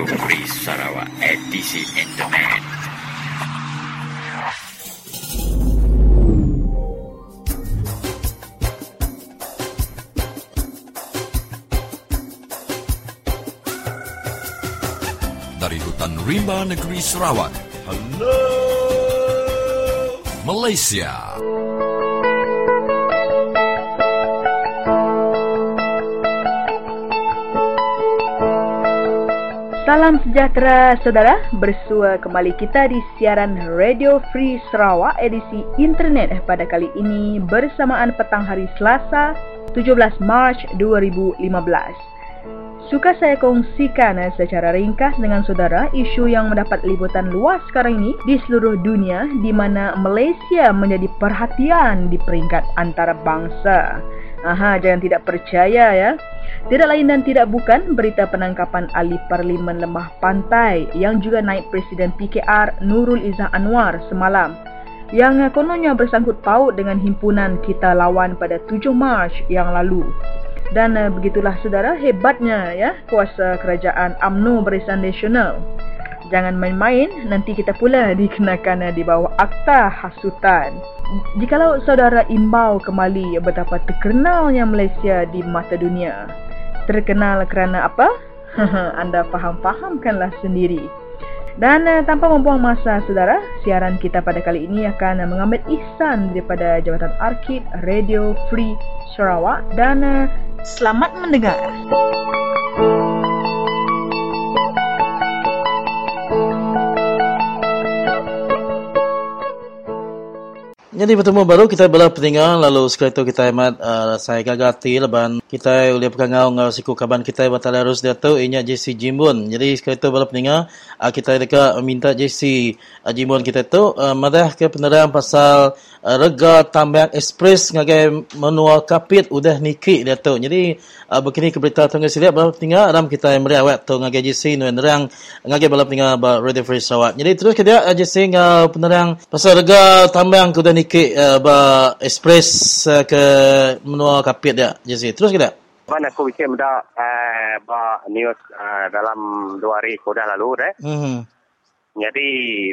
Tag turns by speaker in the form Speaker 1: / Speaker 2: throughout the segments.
Speaker 1: Radio Free Sarawak edisi internet.
Speaker 2: Dari hutan rimba negeri Sarawak. Hello. Malaysia.
Speaker 3: Salam sejahtera saudara, bersua kembali kita di siaran Radio Free Sarawak edisi internet pada kali ini bersamaan petang hari Selasa 17 Mac 2015. Suka saya kongsikan secara ringkas dengan saudara isu yang mendapat liputan luas sekarang ini di seluruh dunia di mana Malaysia menjadi perhatian di peringkat antarabangsa. Aha, jangan tidak percaya ya. Tidak lain dan tidak bukan berita penangkapan ahli Parlimen Lembah Pantai yang juga naik Presiden PKR Nurul Izzah Anwar semalam yang kononnya bersangkut paut dengan himpunan kita lawan pada 7 Mac yang lalu. Dan uh, begitulah saudara hebatnya ya kuasa kerajaan AMNO Barisan Nasional. Jangan main-main nanti kita pula dikenakan uh, di bawah akta hasutan. Jikalau saudara imbau kembali betapa terkenalnya Malaysia di mata dunia. Terkenal kerana apa? Anda faham-fahamkanlah sendiri. Dan uh, tanpa membuang masa saudara, siaran kita pada kali ini akan uh, mengambil ihsan daripada Jabatan Arkib Radio Free Sarawak dan uh, selamat mendengar.
Speaker 4: Jadi bertemu baru kita bela peninggal lalu sekali itu kita amat uh, saya gagati leban kita boleh pengau ngau siku kaban kita batal harus dia tahu inya JC Jimbun. Jadi sekali itu bela peninggal uh, kita dekat minta JC uh, Jimbun kita tu uh, madah ke penerang pasal uh, rega tambang ekspres ngagai menua kapit udah niki dia tu. Jadi uh, begini ke berita tunggu siliap bela peninggal ram kita yang meriawat tu ngagai JC nu nerang ngagai bela peninggal ba Radio Free Sawat. Jadi terus kita uh, JC ngau penerang pasal rega tambang udah niki ke uh, ba express uh, ke menua kapit dia Jesse terus kita
Speaker 5: Mana aku bikin benda uh, ba news uh, dalam dua hari sudah lalu deh.
Speaker 4: hmm
Speaker 5: Jadi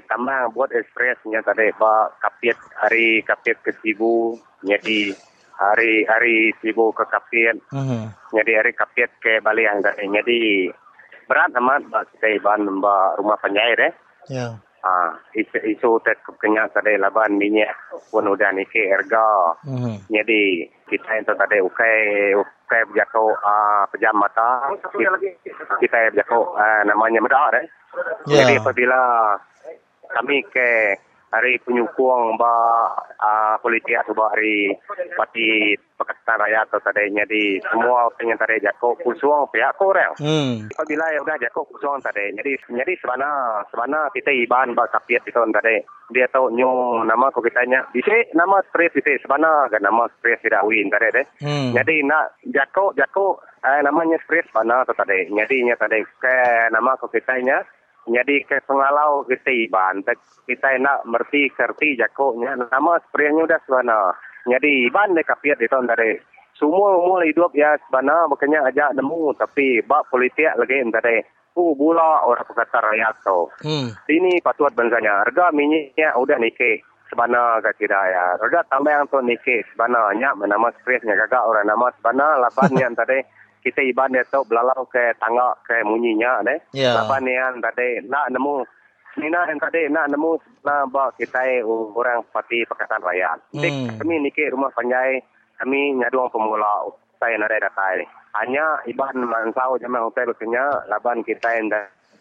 Speaker 5: tambah buat express nya tadi ba kapit hari kapit ke Sibu. Jadi hari hari Sibu ke kapit.
Speaker 4: hmm
Speaker 5: Jadi hari kapit ke Baliang tadi. Jadi berat amat ba kita iban ba rumah deh.
Speaker 4: ya
Speaker 5: Ah, isu isu tet kenya tadi laban minyak pun udah niki harga.
Speaker 4: hmm
Speaker 5: Jadi kita itu tadi ukai ukai berjatuh uh, pejam mata. Kita, kita berjatuh uh, namanya medar eh.
Speaker 4: Ya.
Speaker 5: Jadi apabila kami ke hari penyukung ba uh, politik atau ba hari parti Pakatan Rakyat atau tadi jadi semua pengen tadi jago kusuang pihak korang.
Speaker 4: hmm
Speaker 5: Apabila ya udah jago kusuang tadi. Jadi jadi sebenarnya sebenarnya kita iban ba kapiat itu tadi. Dia tahu nyu nama ko kitanya. Bisa nama stress itu sebenarnya kan nama stress tidak win tadi deh.
Speaker 4: hmm
Speaker 5: Jadi nak jago jago eh, namanya stress mana tu tadi. Jadi nya tadi ke nama ko kitanya. Jadi ke pengalau kita iban kita nak merti kerti jago nya nama spraynya udah sebenarnya. Jadi iban dek kapiat itu tadi. Semua umur hidup ya sebenarnya makanya aja nemu tapi bak politik lagi tadi. Tu bula orang Pakatan Rakyat tu.
Speaker 4: hmm
Speaker 5: Ini patut bensanya. Harga minyaknya udah nike. Sebenarnya kak kira ya. Harga tambah yang tu nike. Sebenarnya menama stresnya kakak orang nama sebenarnya lapan yang tadi kita iban dia tu belalau ke tangga ke munyinya deh.
Speaker 4: Ya.
Speaker 5: Lapan yang tadi nak nemu Nina yang tadi nak nemu nak bawa kita orang parti Pakatan Rakyat.
Speaker 4: Hmm.
Speaker 5: kami nike rumah panjai kami nyaduang pemula saya nare datai. Hanya iban mansau jaman hotel kenya laban kita yang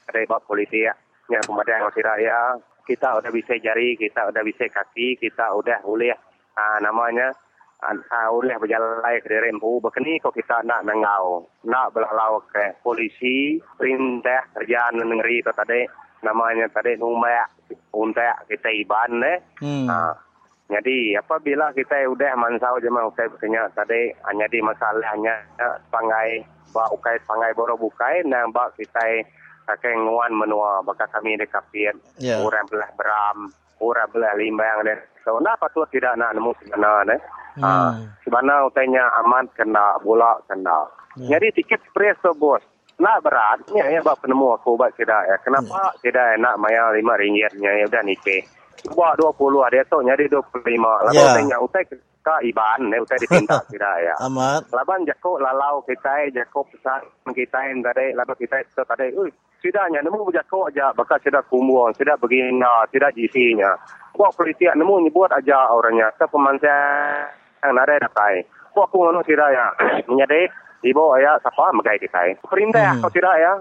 Speaker 5: dari bab politik yang kemudian yang raya kita udah bisa jari, kita udah bisa kaki, kita udah boleh ah, namanya ah, boleh berjalan ke dari empu. Begini kok kita nak nengau, nak belalau ke polisi, perintah kerjaan negeri itu tadi namanya tadi numbak untuk kita iban deh.
Speaker 4: hmm
Speaker 5: Ah, jadi apabila kita udah mansau jema ukai punya tadi hanya di masalahnya eh, pangai ba ukai pangai boro bukai na ba kita kakek nguan menua baka kami de kapian
Speaker 4: Ya.
Speaker 5: orang belah beram orang belah limbang dan so napa tu tidak nak nemu sebenarnya Ah,
Speaker 4: Hmm.
Speaker 5: sebenarnya utainya aman kena bola kena
Speaker 4: Ya.
Speaker 5: jadi tiket express tu bos nak beratnya ya buat penemu aku buat tidak ya. Kenapa tidak nak maya lima ringgitnya ya udah nikah. Buat dua puluh ada tu nyari dua puluh lima. Lalu
Speaker 4: Ya.
Speaker 5: tanya utai ke iban, ya utai ditindak tidak ya.
Speaker 4: Amat.
Speaker 5: Laban jako lalau kita jako pesan kita yang tadi laban kita itu tadi. Ui, sidanya nemu jako aja bakal sudah kumuang, sudah begina, tidak jisinya. Buat politik nemu nyebut aja orangnya. Ke pemansian yang nare datai. Buat aku ngono tidak ya. Menjadi ibu ayah siapa megai kita. Perintah
Speaker 4: Hmm.
Speaker 5: kau tidak ya.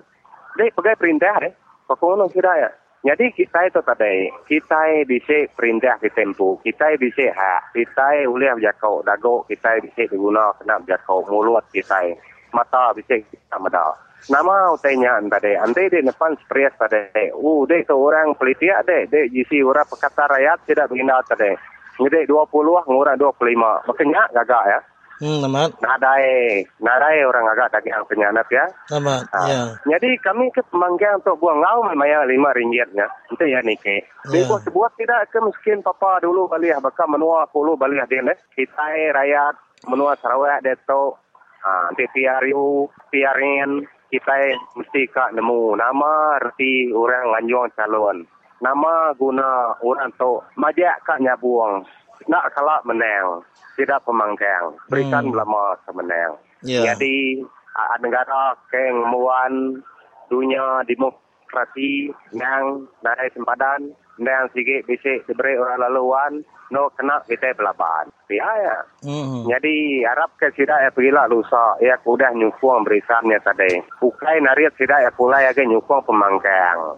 Speaker 5: Dek pegai perintah deh. Aku ngono tidak ya. Jadi kita itu tadi, kita bisa perintah di tempo, kita bisa hak, kita boleh berjakau, dago kita bisa diguna kena berjakau mulut kita, mata bisa kita meda. Nama utainya tadi, anda di depan stres tadi, uh, dek tu orang politik dek, dek jisi orang perkata rakyat tidak begina tadi. Jadi 20 ngurang 25. Makanya gagak ya.
Speaker 4: Hmm, amat.
Speaker 5: Nadai, nadai orang agak daging penyanap ya.
Speaker 4: Amat.
Speaker 5: Ah,
Speaker 4: Ya.
Speaker 5: Jadi kami ke pemanggilan untuk buang ngau memang lima ringgitnya. Itu ya nike.
Speaker 4: Ya.
Speaker 5: Yeah. sebuah tidak ke miskin papa dulu balik bakal menua puluh balik dia ne. Kita eh, rakyat menua Sarawak dia tu. Ah, nanti PRU, PRN kita eh, mesti kak nemu nama reti orang nganjuang calon. Nama guna orang tu majak kak nyabuang. Nak kalak menang. Tidak pemangkang. Berikan
Speaker 4: Hmm.
Speaker 5: lama semenang.
Speaker 4: Ya.
Speaker 5: Jadi uh, negara keng muan dunia demokrasi yang naik sempadan yang sikit bisa diberi orang laluan no kena kita belaban. Ya ya.
Speaker 4: Hmm.
Speaker 5: Jadi harap ke sida ya pergilah lusa ya kudah nyukuang berisannya tadi. Ukai nariat sida ya pula ya ke nyukuang pemangkang.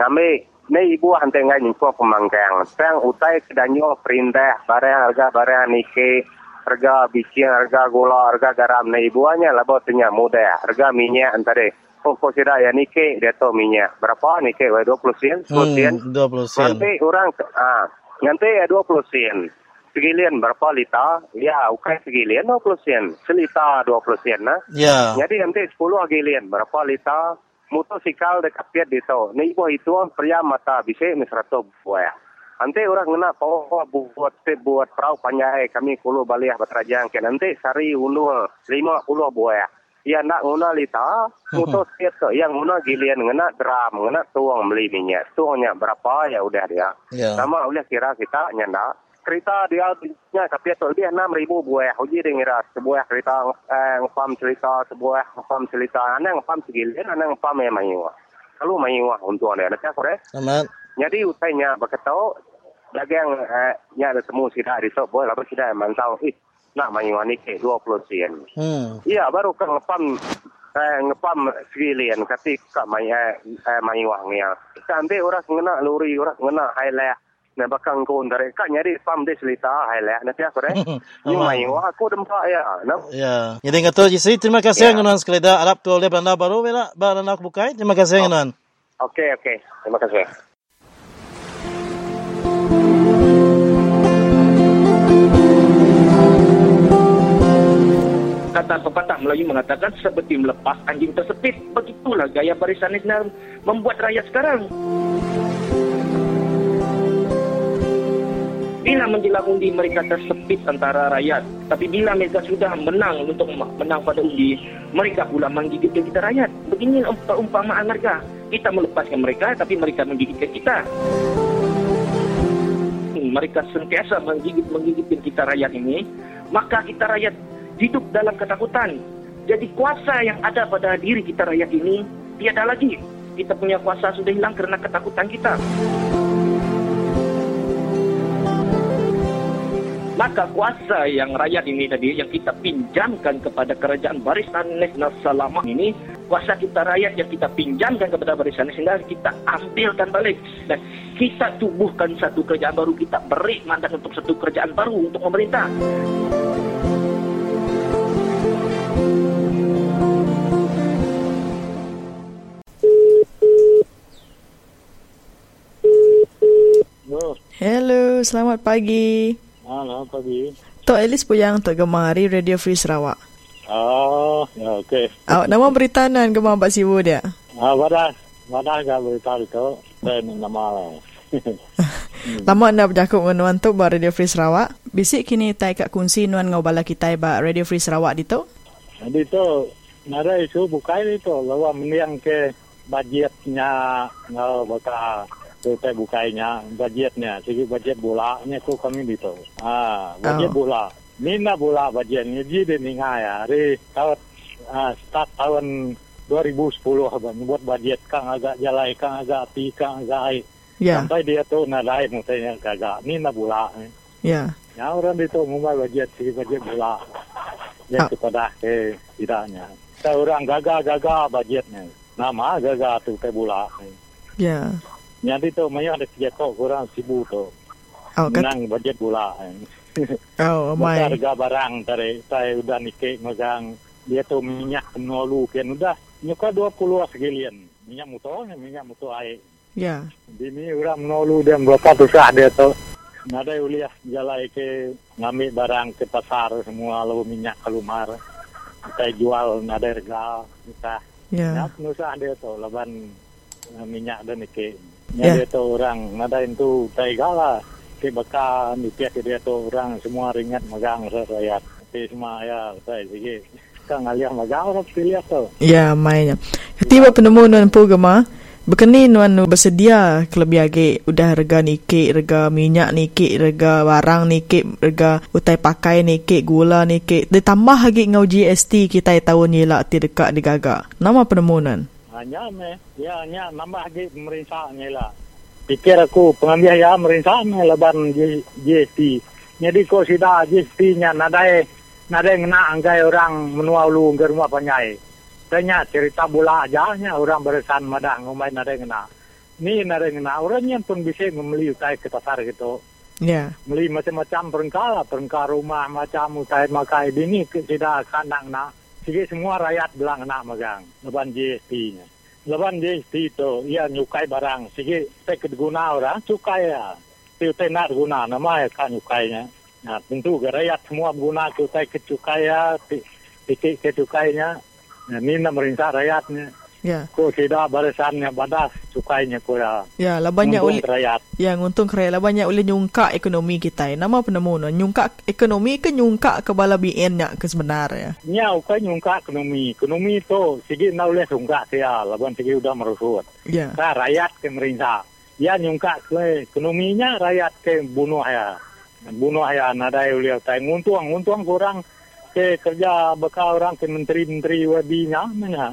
Speaker 5: Ngami ni ibu hantai ngai nyukuang pemangkang. Sang utai kedanyo perintah barang harga barang nike harga bicin, harga gula, harga garam. Nah ibuannya lah bawa tanya mudah. Harga minyak antara. Oh, kau sida ya nike dia tahu minyak. Berapa nike? Wah, 20 sen, 10 sen.
Speaker 4: Hmm, 20 sen.
Speaker 5: Nanti orang ah nanti ya 20 sen. Segilian berapa liter? Ya, ukai segilian 20 sen. Selita 20 sen nah.
Speaker 4: Ya.
Speaker 5: Jadi nanti 10 gilian berapa liter? Motosikal dekat piat di tu. Ni ibu itu pria mata bisa misrato buaya. Nanti orang kena oh buat buat perahu panjai kami kulu balik batrajang ke nanti sari ulu 50 buaya. Ya nak guna lita, motor set tu. Yang guna gilian, ngena drum, ngena tuang beli minyak. Tuangnya berapa ya udah dia.
Speaker 4: Ya.
Speaker 5: Sama boleh kira kita nyanda. Kereta dia nya tapi tu dia 6000 buah. Uji dia ngira sebuah kereta eh, ngepam cerita, sebuah ngepam cerita. Ana ngepam segilian, ana ngepam yang mayu. Kalau mayu untuk anda, nak kore.
Speaker 4: Amat.
Speaker 5: Jadi utainya berkata dagang eh, nya ada temu sida di sok boleh lah sida mantau. Ih, nak mayu ni ke 20 sen.
Speaker 4: Hmm.
Speaker 5: Iya, baru kan ngepam eh, ngepam segilian ketika mai eh, eh, mai wangnya. Sampai orang ngena lori, orang ngena highlight. Nah, bakang ko dari kak nyari pam des lita highlight. Nanti aku deh. Ni mai wah aku dempak ya. Nah,
Speaker 4: Ya. Jadi ngato jisi terima kasih
Speaker 5: Ya.
Speaker 4: ngunan sekali dah Arab tu oleh banda baru bela bala nak bukai. Terima kasih ngunan.
Speaker 5: Okey, okey. Terima kasih.
Speaker 6: kata pepatah Melayu mengatakan seperti melepas anjing tersepit. Begitulah gaya barisan Islam membuat rakyat sekarang. Bila menjelang undi mereka tersepit antara rakyat. Tapi bila mereka sudah menang untuk menang pada undi, mereka pula menggigitkan kita rakyat. Begini umpamaan mereka. Kita melepaskan mereka tapi mereka menggigitkan kita. Mereka sentiasa menggigit menggigitkan kita rakyat ini, maka kita rakyat hidup dalam ketakutan. Jadi kuasa yang ada pada diri kita rakyat ini tiada lagi. Kita punya kuasa sudah hilang kerana ketakutan kita. Maka kuasa yang rakyat ini tadi yang kita pinjamkan kepada kerajaan Barisan Nasional Selama ini, kuasa kita rakyat yang kita pinjamkan kepada Barisan Nasional kita ambilkan balik dan kita tubuhkan satu kerajaan baru, kita beri mandat untuk satu kerajaan baru untuk memerintah.
Speaker 7: Hello, selamat pagi.
Speaker 8: Halo, pagi.
Speaker 7: Tok Elis Puyang Tok Gemari Radio Free Sarawak.
Speaker 8: Oh, ya okey.
Speaker 7: Awak nama beritanan Gemar Pak Siwu dia.
Speaker 8: Ah, wadah. Wadah gak berita itu. Saya nama lah.
Speaker 7: Lama anda berjakuk dengan Nuan Tok ba Radio Free Sarawak. Bisik kini tai kat kunci Nuan ngau bala kita ba Radio Free Sarawak di tu.
Speaker 8: Jadi tu, nada isu bukai itu lawa meniang ke budgetnya ngal baka teh bukainya budgetnya segi budget bulanya tu kami itu ah budget
Speaker 7: Oh.
Speaker 8: bola Nina bola budgetnya jadi ninga ya hari tahun ah, start tahun 2010 abang buat budget kang agak jalai kang agak pi kang agak ai
Speaker 7: Ya,
Speaker 8: sampai dia tu nadai mutanya kagak Nina bola eh.
Speaker 7: ya.
Speaker 8: Ya orang itu ngumai budget segi budget bola. Ya
Speaker 7: Ah.
Speaker 8: kepada ke tidaknya. Kita orang gagal-gagal budgetnya. Nama gagal tu ke bola.
Speaker 7: Ya.
Speaker 8: Jadi tu maya ada tiga kau kurang sibu tu.
Speaker 7: Oh, kat,
Speaker 8: Menang budget bola.
Speaker 7: oh,
Speaker 8: Maka
Speaker 7: mai.
Speaker 8: harga barang tadi saya udah nikah megang dia tu minyak menolu kan udah nyuka 20 segilian. Minyak motor minyak motor air.
Speaker 7: Ya.
Speaker 8: Bini orang menolu dia berapa susah dia tu. Nada uliah jalan ke ngambil barang ke pasar semua lalu minyak keluar. Kita jual nada harga kita. Ya,
Speaker 7: Ya.
Speaker 8: penusah dia tu laban eh, minyak dan ke.
Speaker 7: Ya.
Speaker 8: Dia tu orang nada itu taigala ke baka nikah ke dia tu orang semua ringat megang rakyat. Tapi semua ya saya sige. Kang aliah megang orang pilih tu.
Speaker 7: Ya, mainnya. Tiba penemu nuan pugama. Bekeni nuan bersedia kelebih age udah harga nike, harga minyak nike, harga barang nike, harga utai pakai nike, gula nike. Ditambah lagi ngau GST kita tahu nila ti dekat digaga. Nama penemu nuan?
Speaker 8: Hanya me, ya hanya nambah lagi pemerintah ni lah. Pikir aku pengambil ya pemerintah ni leban GST. Jadi kau sida GST nya nadai nadai ngena anggai orang menua lu ke rumah panyai. Tanya cerita bola aja nya orang beresan madang ngomai nadai ngena. Ni nadai ngena orang yang pun bisa membeli utai ke pasar gitu.
Speaker 7: Ya.
Speaker 8: Beli macam-macam perengkala, perengkala rumah macam utai makai dini ke sida kandang nak. Sige semua rakyat bilang nak megang leban GST-nya. Leban GST itu ia nyukai barang. Sige saya guna orang cukai ya. Tiu teh nak guna nama ya kan nyukainya. Nah tentu rakyat semua guna cukai ke cukai ya, titik ke cukainya. Nah, ini merintah rakyatnya.
Speaker 7: Ya.
Speaker 8: Ko tidak barisannya badas cukainya ko ya.
Speaker 7: Ya, lah banyak uli
Speaker 8: rakyat.
Speaker 7: yang untung kaya lah banyak uli nyungka ekonomi kita. Nama penemu nuan nyungka ekonomi ke nyungka ke bala BN nya ke sebenarnya.
Speaker 8: Nya ukai nyungka ekonomi. Ekonomi itu sige na oleh sungka sia laban sige udah merusut.
Speaker 7: Ya.
Speaker 8: Ka rakyat ke merintah. Ya nyungka ke ekonominya rakyat ke bunuh ya. Bunuh ya nadai uliau tai nguntuang nguntuang kurang ke kerja bekal orang ke menteri-menteri webinya mana.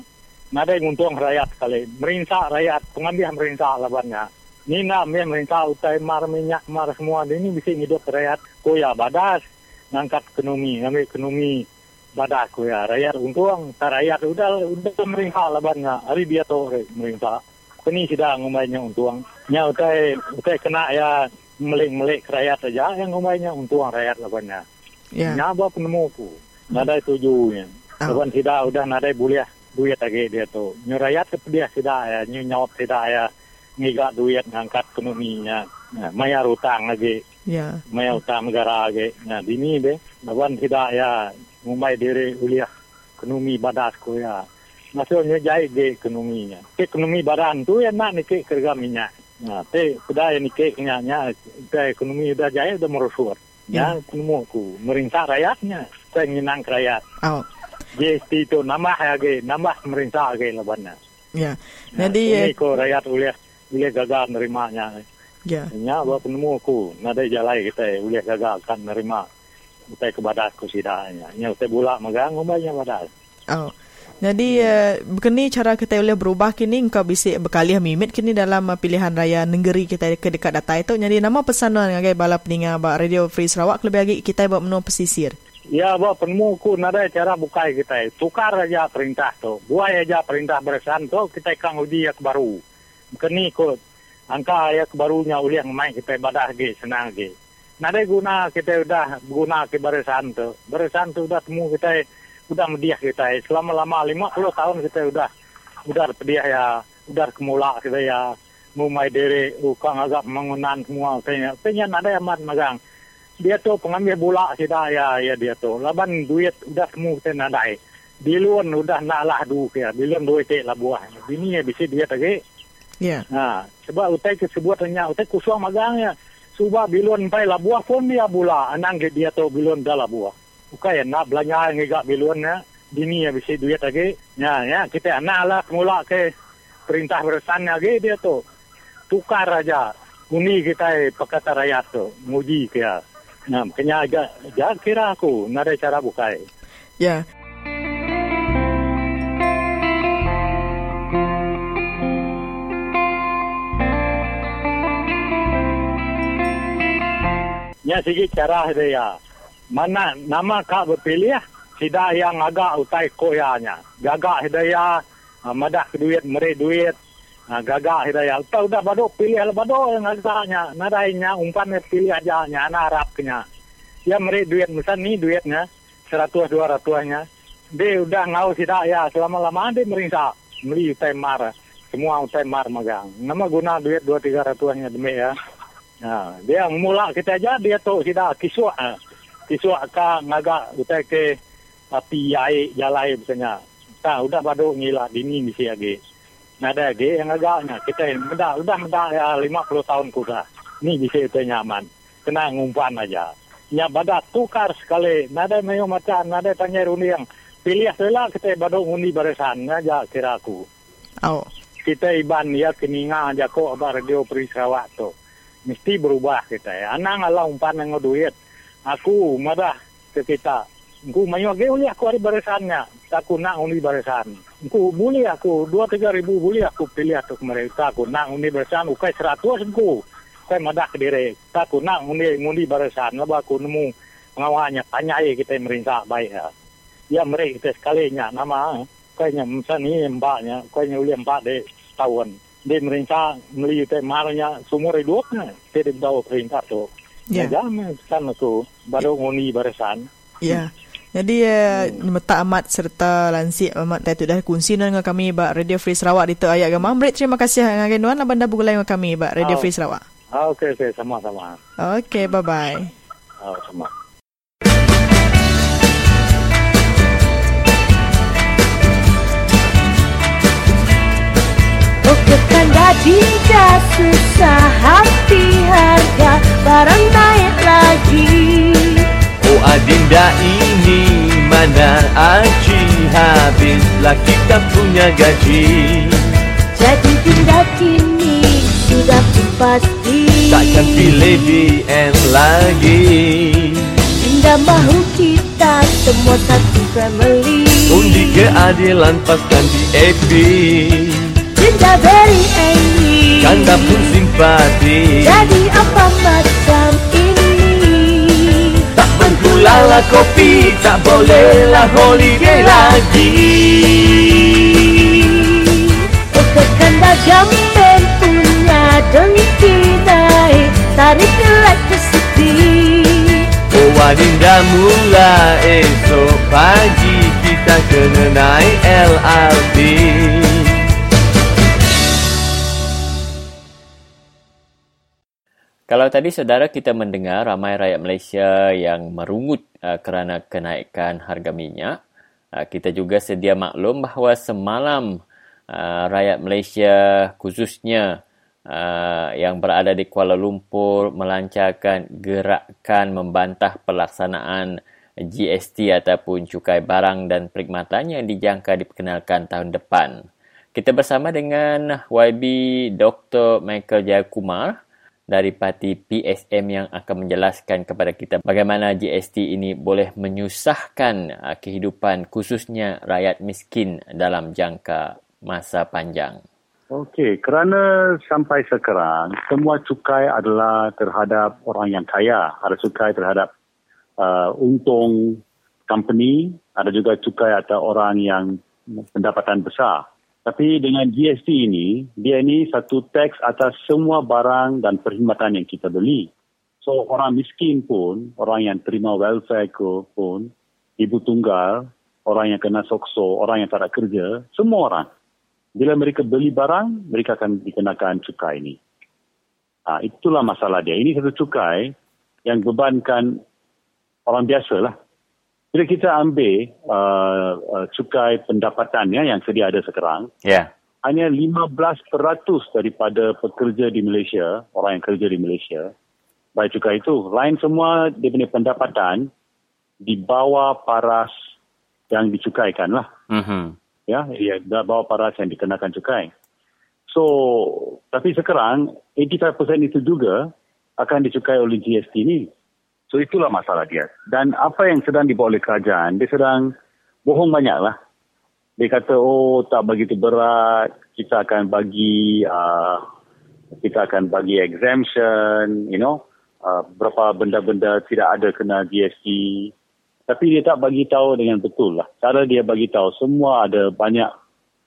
Speaker 8: Nadai nguntuang rakyat kali. Merintah rakyat pengambil merintah labannya. Ni nak me merintah utai mar minyak mar semua ini bisa hidup rakyat. Ko ya badas ngangkat ekonomi, ngambil ekonomi badas ko ya rakyat untung tak rakyat udah udah merintah labannya. Hari dia tu merintah. Kini sudah ngumainya untung. Nya utai utai kena ya melik-melik rakyat saja yang ngumainya untung rakyat labannya.
Speaker 7: Ya.
Speaker 8: Nyaba penemu ku. Nadai tujuhnya.
Speaker 7: Ah.
Speaker 8: Laban tidak udah nadai boleh duit lagi dia tu. Nyu rakyat ke dia tidak ya. Nyu nyawab tidak ya. Ngigat duit ngangkat ekonominya. Nah, mayar utang lagi.
Speaker 7: Ya.
Speaker 8: Mayar utang negara lagi. Nah, dini be. Laban tidak ya. Ngumai diri uliah ekonomi badas ku ya. Maksudnya jahit ge ekonominya. Ke ekonomi badan tu ya nak nikik kerja minyak. Nah, te sudah yang nikik nya nya te ekonomi udah jahit udah merusut. Ya, penemu ku. Merintah rakyatnya. Saya nginang ke rakyat.
Speaker 7: Oh.
Speaker 8: GST itu nambah lagi, nambah pemerintah lagi labannya.
Speaker 7: Ya.
Speaker 8: Nah,
Speaker 7: Jadi
Speaker 8: ini
Speaker 7: eh,
Speaker 8: ko rakyat boleh boleh gagal nerimanya.
Speaker 7: ya.
Speaker 8: Nya buat penemu ku, nada jalai kita boleh gagal kan nerima. Utai ke badas ku sidanya. Nya utai bola megang umpamanya badas.
Speaker 7: Oh. Jadi uh, begini cara kita boleh berubah kini engkau bisa berkali mimit kini dalam uh, pilihan raya negeri kita ke dekat data itu. Jadi nama pesanan ngagai bala peninga ba Radio Free Sarawak lebih lagi kita buat menu pesisir.
Speaker 8: Ya, buat penemu ku nada cara bukai kita. Tukar aja perintah tu. Buai aja perintah beresan tu kita kang uji yang baru. Kini ku angka yang barunya uliang main kita badah ge senang ge. Nada guna kita udah guna ke barisan tu. Barisan tu udah temu kita udah mediah kita. Selama lama 50 tahun kita udah udah pediah ya, udah kemula kita ya. Mumai diri ukang agak mengunan semua kayaknya. Kayaknya nada amat magang. Dia tu pengambil bola kita ya ya dia tu. Laban duit udah semua kita nadai. Bilun udah nak lah du ya. Bilun duit te lah buah. Bini ya bisa dia tadi.
Speaker 7: Ya.
Speaker 8: Ha, sebab utai ke sebuah tanya, utai kusua magangnya. Suba bilun pai lah buah pun dia bula. Anang ke dia tu bilun dah lah buah. Ukai nak belanja ngigak bilun ya. dini ya bisa duit lagi. Ya, ya kita anak lah mula ke perintah beresan lagi dia tu. Tukar aja. Uni kita eh, Pakatan Rakyat tu. Nguji kira. Nah, makanya agak, agak kira aku. Nggak ada cara bukai.
Speaker 7: Ya.
Speaker 8: Ya sikit cara dia. Mana nama kak berpilih sida yang agak utai koyanya. Gagak hidaya madah duit meri duit. Ha, gagak hidaya. Udah udah bado pilih lah yang agaknya. Nadainya umpan pilih aja nya ana harapnya. Ya meri duit misal ni duitnya seratus dua ratusnya. Dia udah ngau sida ya selama lama dia merisa beli utai mar. Semua utai mar magang. Nama guna duit dua tiga ratusnya demi ya. Ha, dia mula kita aja dia tu sida kiswa. Ha. Kiswa ka ngaga utai ke api ai jalai misalnya. Tak udah bado ngila dini misi lagi. Nada lagi yang agaknya kita muda udah muda ya 50 tahun kuda. Ni bisa itu nyaman. Kena ngumpan aja. Ya badak tukar sekali. Nada mayo macam nada tanya runi yang pilih sela kita bado ngundi barisan aja kira aku.
Speaker 7: Oh.
Speaker 8: Kita iban ya keninga aja kok apa radio Perisawak tu mesti berubah kita ya. Anak ngalah umpan yang duit. Aku madah ke kita. Aku mayu age uli aku ada barisannya. Aku nak undi barisan. Aku boleh aku dua tiga ribu boleh aku pilih atau mereka. Aku nak undi barisan. Ukai seratus aku. Ukai madah ke diri. Aku nak undi undi barisan. Lepas aku nemu pengawalnya. Tanya aja kita merintah baik ya. Ya mereka kita sekalinya nama. Kayaknya misalnya ni mbaknya. Kayaknya uli mbak deh tahun dia merintah meli teh marnya sumur hidupnya dia bawa perintah tu
Speaker 7: Ya.
Speaker 8: ya jangan kan tu baru nguni barisan
Speaker 7: Ya. Jadi uh, hmm. Meta Amat serta Lansik Amat Tatu dah kongsi dengan kami Bak Radio Free Sarawak di Ayat Agama Amrit terima kasih dengan Nuan Laban dah bergulai dengan kami Bak Radio
Speaker 8: Oh.
Speaker 7: Free Sarawak.
Speaker 8: ah okey okey. Sama-sama.
Speaker 7: Okay bye bye
Speaker 8: ah sama.
Speaker 9: Oh tidak susah hati harga. Barang naik lagi
Speaker 10: Oh adinda ini mana aji Habislah kita punya gaji.
Speaker 9: Jadi tindak kini sudah pun pasti
Speaker 10: Takkan pilih BN lagi.
Speaker 9: Tindak mahu kita semua satu family.
Speaker 10: Undi keadilan paskan di AP
Speaker 9: Tindak very angry.
Speaker 10: Kanda pun simpati.
Speaker 9: Jadi apa macam
Speaker 10: bergulalah kopi Tak bolehlah holiday lagi.
Speaker 9: Kekanda jamben punya dengki naik Tarik electricity
Speaker 10: Oh adinda mula esok pagi Kita kena naik LRT
Speaker 11: Kalau tadi saudara kita mendengar ramai rakyat Malaysia yang merungut uh, kerana kenaikan harga minyak, uh, kita juga sedia maklum bahawa semalam uh, rakyat Malaysia khususnya uh, yang berada di Kuala Lumpur melancarkan gerakan membantah pelaksanaan GST ataupun cukai barang dan perkhidmatan yang dijangka diperkenalkan tahun depan. Kita bersama dengan YB Dr. Michael Jayakumar dari parti PSM yang akan menjelaskan kepada kita bagaimana GST ini boleh menyusahkan uh, kehidupan khususnya rakyat miskin dalam jangka masa panjang.
Speaker 12: Okey, kerana sampai sekarang semua cukai adalah terhadap orang yang kaya. Ada cukai terhadap uh, untung company, ada juga cukai atas orang yang pendapatan besar. Tapi dengan GST ini, dia ini satu tax atas semua barang dan perkhidmatan yang kita beli. So orang miskin pun, orang yang terima welfare ko pun, ibu tunggal, orang yang kena sokso, orang yang tak ada kerja, semua orang. Bila mereka beli barang, mereka akan dikenakan cukai ini. Ha, itulah masalah dia. Ini satu cukai yang bebankan orang biasa lah. Bila kita ambil uh, uh, cukai pendapatan ya, yang sedia ada sekarang.
Speaker 11: Yeah.
Speaker 12: hanya 15% daripada pekerja di Malaysia, orang yang kerja di Malaysia, bayar cukai itu. Lain semua dia punya pendapatan di bawah paras yang dicukaikan lah.
Speaker 11: Mm-hmm.
Speaker 12: Ya, ya bawah paras yang dikenakan cukai. So, tapi sekarang 85% itu juga akan dicukai oleh GST ni. So itulah masalah dia. Dan apa yang sedang dibawa oleh kerajaan, dia sedang bohong banyak lah. Dia kata, oh tak begitu berat, kita akan bagi uh, kita akan bagi exemption, you know, uh, berapa benda-benda tidak ada kena GST. Tapi dia tak bagi tahu dengan betul lah. Cara dia bagi tahu semua ada banyak,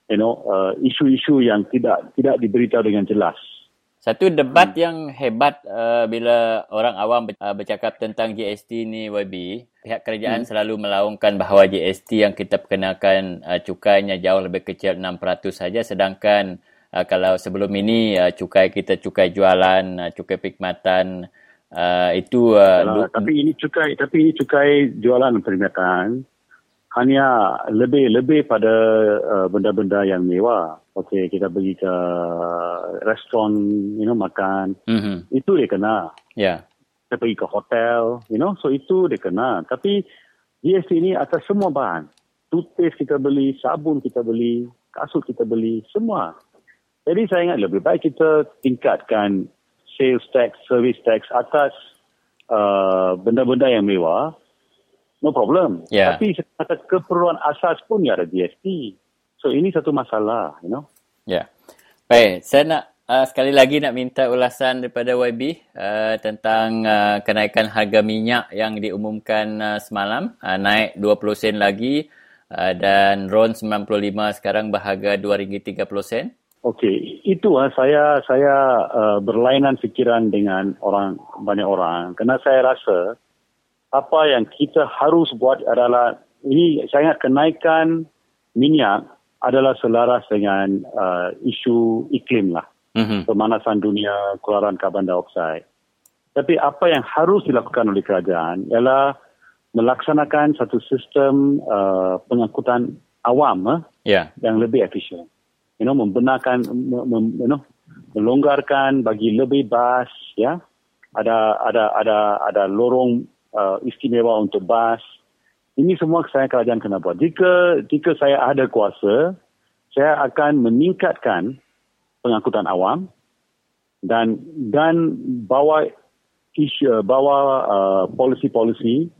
Speaker 12: you know, uh, isu-isu yang tidak tidak diberitahu dengan jelas.
Speaker 11: Satu debat hmm. yang hebat uh, bila orang awam uh, bercakap tentang GST ni YB, pihak kerajaan hmm. selalu melaungkan bahawa GST yang kita perkenalkan uh, cukainya jauh lebih kecil 6% saja sedangkan uh, kalau sebelum ini uh, cukai kita cukai jualan, uh, cukai perkhidmatan uh, itu uh,
Speaker 12: Yalah, tapi ini cukai tapi ini cukai jualan perkhidmatan hanya lebih lebih pada uh, benda-benda yang mewah. Okey, kita pergi ke restoran, you know, makan.
Speaker 11: Mm-hmm.
Speaker 12: Itu dia kena.
Speaker 11: Ya. Yeah.
Speaker 12: Kita pergi ke hotel, you know, so itu dia kena. Tapi GST ini atas semua bahan. Toothpaste kita beli, sabun kita beli, kasut kita beli, semua. Jadi saya ingat lebih baik kita tingkatkan sales tax, service tax atas uh, benda-benda yang mewah no problem.
Speaker 11: Yeah.
Speaker 12: Tapi kata keperluan asas pun ya ada GST. So ini satu masalah, you know.
Speaker 11: Ya. Yeah. Baik, saya nak uh, sekali lagi nak minta ulasan daripada YB uh, tentang uh, kenaikan harga minyak yang diumumkan uh, semalam, uh, naik 20 sen lagi uh, dan RON 95 sekarang berharga RM2.30 sen.
Speaker 12: Okey, itu uh, saya saya uh, berlainan fikiran dengan orang banyak orang kerana saya rasa apa yang kita harus buat adalah ini saya ingat kenaikan minyak adalah selaras dengan uh, isu iklim lah.
Speaker 11: Mm-hmm.
Speaker 12: Pemanasan dunia, keluaran karbon dioksida. Tapi apa yang harus dilakukan oleh kerajaan ialah melaksanakan satu sistem uh, pengangkutan awam uh,
Speaker 11: yeah.
Speaker 12: yang lebih efisien. You know, membenarkan, mem, you know, melonggarkan bagi lebih bas, ya. Ada ada ada ada lorong uh, istimewa untuk bas. Ini semua saya kerajaan kena buat. Jika jika saya ada kuasa, saya akan meningkatkan pengangkutan awam dan dan bawa isu bawa uh, polisi-polisi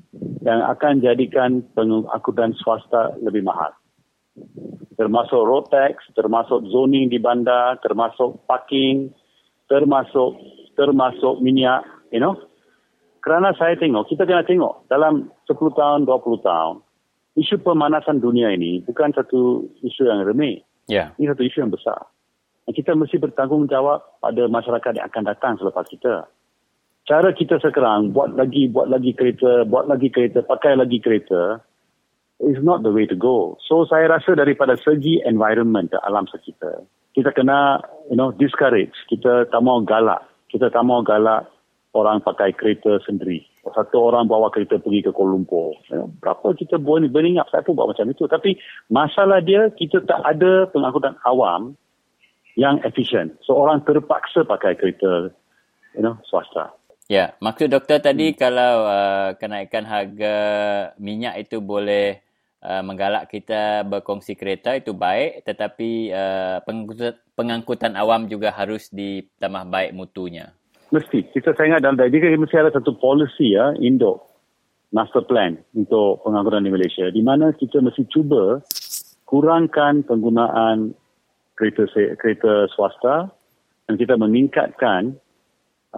Speaker 12: yang akan jadikan pengangkutan swasta lebih mahal. Termasuk road tax, termasuk zoning di bandar, termasuk parking, termasuk termasuk minyak, you know. Kerana saya tengok, kita kena tengok dalam 10 tahun, 20 tahun, isu pemanasan dunia ini bukan satu isu yang remeh.
Speaker 11: Yeah.
Speaker 12: Ini satu isu yang besar. Dan kita mesti bertanggungjawab pada masyarakat yang akan datang selepas kita. Cara kita sekarang buat lagi, buat lagi kereta, buat lagi kereta, pakai lagi kereta, is not the way to go. So saya rasa daripada segi environment alam sekitar, kita kena you know discourage. Kita tak mau galak. Kita tak mau galak orang pakai kereta sendiri. Satu orang bawa kereta pergi ke Kuala Lumpur. Ya, berapa kita boleh beringat saya pun buat macam itu. Tapi masalah dia, kita tak ada pengangkutan awam yang efisien. So orang terpaksa pakai kereta you know, swasta.
Speaker 11: Ya, maksud doktor tadi hmm. kalau uh, kenaikan harga minyak itu boleh uh, menggalak kita berkongsi kereta itu baik tetapi uh, pengangkutan, pengangkutan awam juga harus ditambah baik mutunya.
Speaker 12: Mesti. Kita saya ingat dalam jika mesti ada satu policy ya, Indo master plan untuk pengangkutan di Malaysia di mana kita mesti cuba kurangkan penggunaan kereta kereta swasta dan kita meningkatkan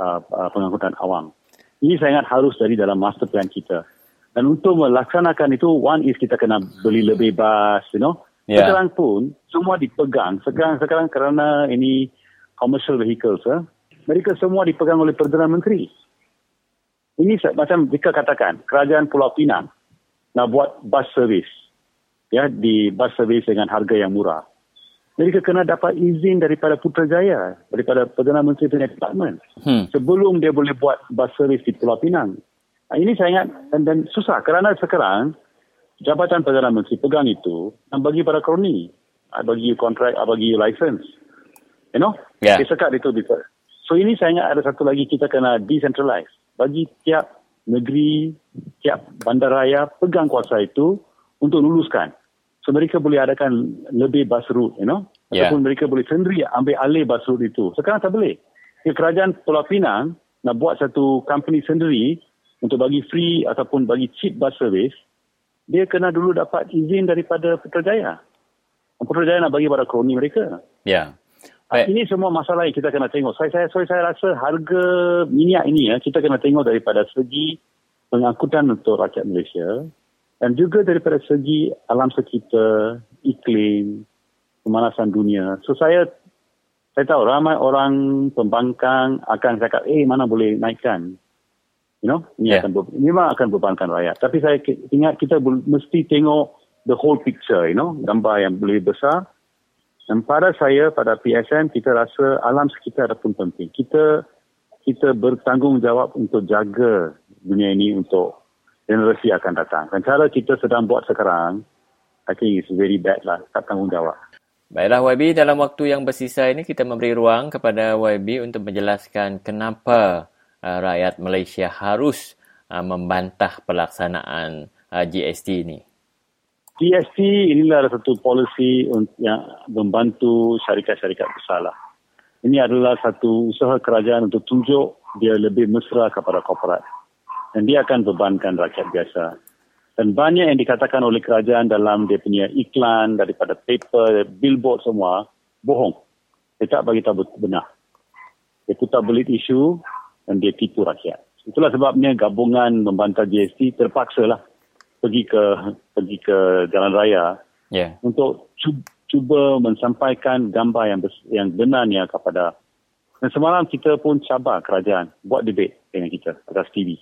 Speaker 12: uh, uh, pengangkutan awam. Ini saya ingat harus dari dalam master plan kita. Dan untuk melaksanakan itu, one is kita kena beli lebih bas, you know. Yeah. Sekarang pun, semua dipegang. Sekarang sekarang kerana ini commercial vehicles, eh, mereka semua dipegang oleh Perdana Menteri. Ini macam jika katakan kerajaan Pulau Pinang nak buat bus service ya di bus service dengan harga yang murah. Mereka kena dapat izin daripada Putrajaya, daripada Perdana Menteri punya department.
Speaker 11: Hmm.
Speaker 12: Sebelum dia boleh buat bus service di Pulau Pinang. Nah, ini saya ingat dan, dan susah kerana sekarang Jabatan Perdana Menteri pegang itu dan bagi pada kroni. Bagi kontrak, bagi license. You know?
Speaker 11: Yeah.
Speaker 12: Dia sekat itu bisa. So ini saya ingat ada satu lagi kita kena decentralize. Bagi tiap negeri, tiap bandaraya pegang kuasa itu untuk luluskan. So mereka boleh adakan lebih bus route, you know.
Speaker 11: Yeah.
Speaker 12: Ataupun mereka boleh sendiri ambil alih bus route itu. Sekarang tak boleh. Ya, kerajaan Pulau Pinang nak buat satu company sendiri untuk bagi free ataupun bagi cheap bus service, dia kena dulu dapat izin daripada Putrajaya. Putrajaya nak bagi pada kroni mereka.
Speaker 11: Ya.
Speaker 12: Yeah. Ini semua masalah yang kita kena tengok. Saya saya saya, saya rasa harga minyak ini ya kita kena tengok daripada segi pengangkutan untuk rakyat Malaysia dan juga daripada segi alam sekitar, iklim, pemanasan dunia. So saya saya tahu ramai orang pembangkang akan cakap, eh mana boleh naikkan. You know, ini yeah. akan ini memang akan bebankan rakyat. Tapi saya ingat kita mesti tengok the whole picture, you know, gambar yang lebih besar. Pada saya, pada PSN, kita rasa alam sekitar pun penting. Kita kita bertanggungjawab untuk jaga dunia ini untuk generasi akan datang. Dan cara kita sedang buat sekarang, I think it's very bad lah, tak tanggungjawab.
Speaker 11: Baiklah YB, dalam waktu yang bersisa ini kita memberi ruang kepada YB untuk menjelaskan kenapa uh, rakyat Malaysia harus uh, membantah pelaksanaan uh, GST ini.
Speaker 12: GST inilah satu polisi yang membantu syarikat-syarikat besar lah. Ini adalah satu usaha kerajaan untuk tunjuk dia lebih mesra kepada korporat dan dia akan bebankan rakyat biasa. Dan banyak yang dikatakan oleh kerajaan dalam dia punya iklan daripada paper, billboard semua, bohong. Dia tak bagi tahu benar. Dia putar belit isu dan dia tipu rakyat. Itulah sebabnya gabungan membantah GST terpaksa lah pergi ke pergi ke jalan raya
Speaker 11: yeah.
Speaker 12: untuk cuba mensampaikan gambar yang yang benarnya kepada dan semalam kita pun cabar kerajaan buat debate dengan kita atas TV.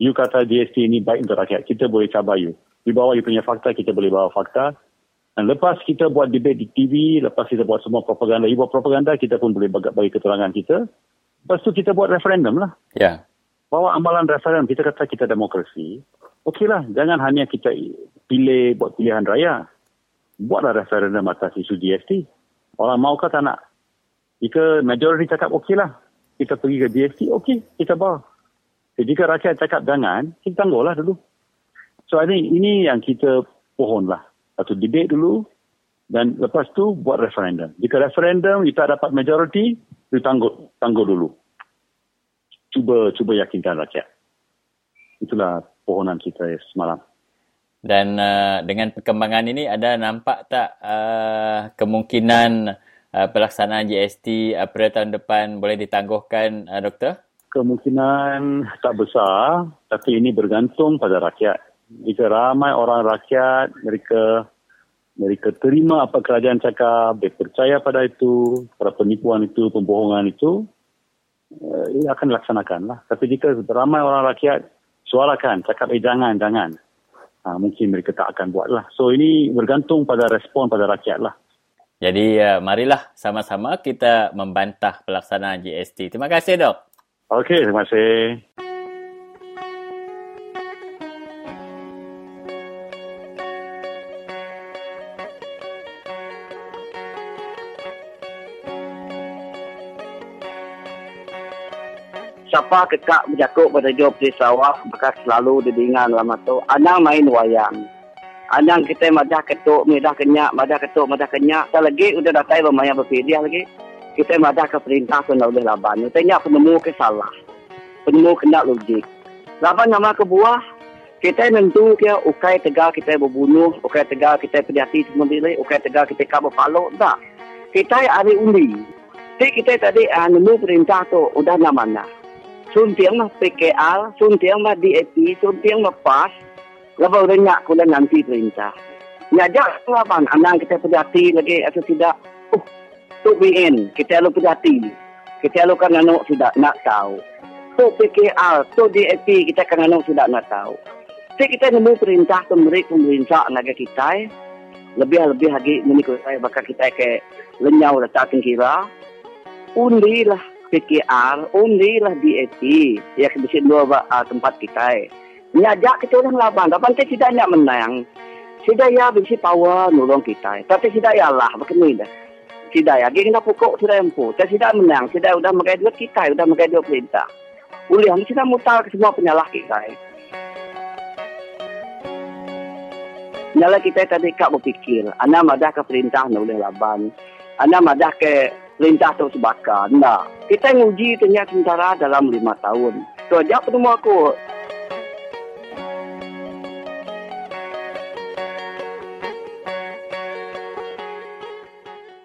Speaker 12: You kata GST ini baik untuk rakyat. Kita boleh cabar you. Di bawah you punya fakta, kita boleh bawa fakta. Dan lepas kita buat debate di TV, lepas kita buat semua propaganda, you buat propaganda, kita pun boleh bagi, bagi keterangan kita. Lepas tu kita buat referendum lah.
Speaker 11: Ya. Yeah.
Speaker 12: Bawa amalan referendum, kita kata kita demokrasi. Okeylah, jangan hanya kita pilih buat pilihan raya. Buatlah referendum atas isu GST. Orang mau kata nak. Jika majoriti cakap okeylah, kita pergi ke GST, okey, kita bawa. Jadi jika rakyat cakap jangan, kita tangguhlah dulu. So I think ini yang kita pohon lah. Satu debate dulu dan lepas tu buat referendum. Jika referendum kita dapat majoriti, kita tangguh, tangguh dulu. Cuba cuba yakinkan rakyat. Itulah pohonan kita semalam.
Speaker 11: Dan uh, dengan perkembangan ini ada nampak tak uh, kemungkinan uh, pelaksanaan GST April tahun depan boleh ditangguhkan uh, doktor?
Speaker 12: kemungkinan tak besar tapi ini bergantung pada rakyat. Jika ramai orang rakyat mereka mereka terima apa kerajaan cakap, dia percaya pada itu, pada penipuan itu, pembohongan itu, eh, ia akan dilaksanakan lah. Tapi jika ramai orang rakyat suarakan, cakap eh jangan, jangan, ha, mungkin mereka tak akan buat lah. So ini bergantung pada respon pada rakyat lah.
Speaker 11: Jadi uh, marilah sama-sama kita membantah pelaksanaan GST. Terima kasih dok.
Speaker 12: Okey, terima kasih.
Speaker 13: Siapa kekak berjakuk pada di sawah, maka selalu didingan lama tu. Anang main wayang. Anang kita madah ketuk, madah kenyak, madah ketuk, madah kenyak. Tak lagi, udah datang lumayan berpilih lagi kita madah ke perintah tu nak boleh laban. Tanya penemu ke salah. Penemu kena logik. Laban nama ke buah, kita nentu ke ukai tegar kita berbunuh, ukai tegar kita pedihati semua diri, ukai tegar kita kau berpalo. Tak. Kita hari undi. Jadi kita tadi uh, nemu perintah tu udah nama mana. Suntiang mah PKL, suntiang mah DAP, suntiang mah PAS. Lepas udah nyak kuda nanti perintah. Nyajak laban, anak kita pedihati lagi atau tidak tu BN, kita lalu pedati. Kita lalu kan anak sudah nak tahu. Tu PKR, tu DAP, kita kan anak sudah nak tahu. Jadi kita nemu perintah pemberi pemerintah negara kita. Lebih-lebih lagi menikut saya bakal kita ke lenyau letakkan kira. Undilah PKR, undilah DAP. Ya, bisa dua uh, tempat kita. Nyajak kita orang laban. Laban kita tidak nak menang. Sudah ya bisa power nolong kita. Tapi sudah ya Allah, begini dah sidai. Lagi kena pokok sudah empu. Tak sidai menang. Sidai sudah mengai dua kita. Sudah mengai dua perintah. Boleh. Kita mutar ke semua penyalah kita. Nyala kita tadi kak berfikir, ana madah ke perintah boleh laban. Ana madah ke perintah tu sebakar. Nah, kita nguji ternyata sementara dalam lima tahun. So, ajak penemu aku,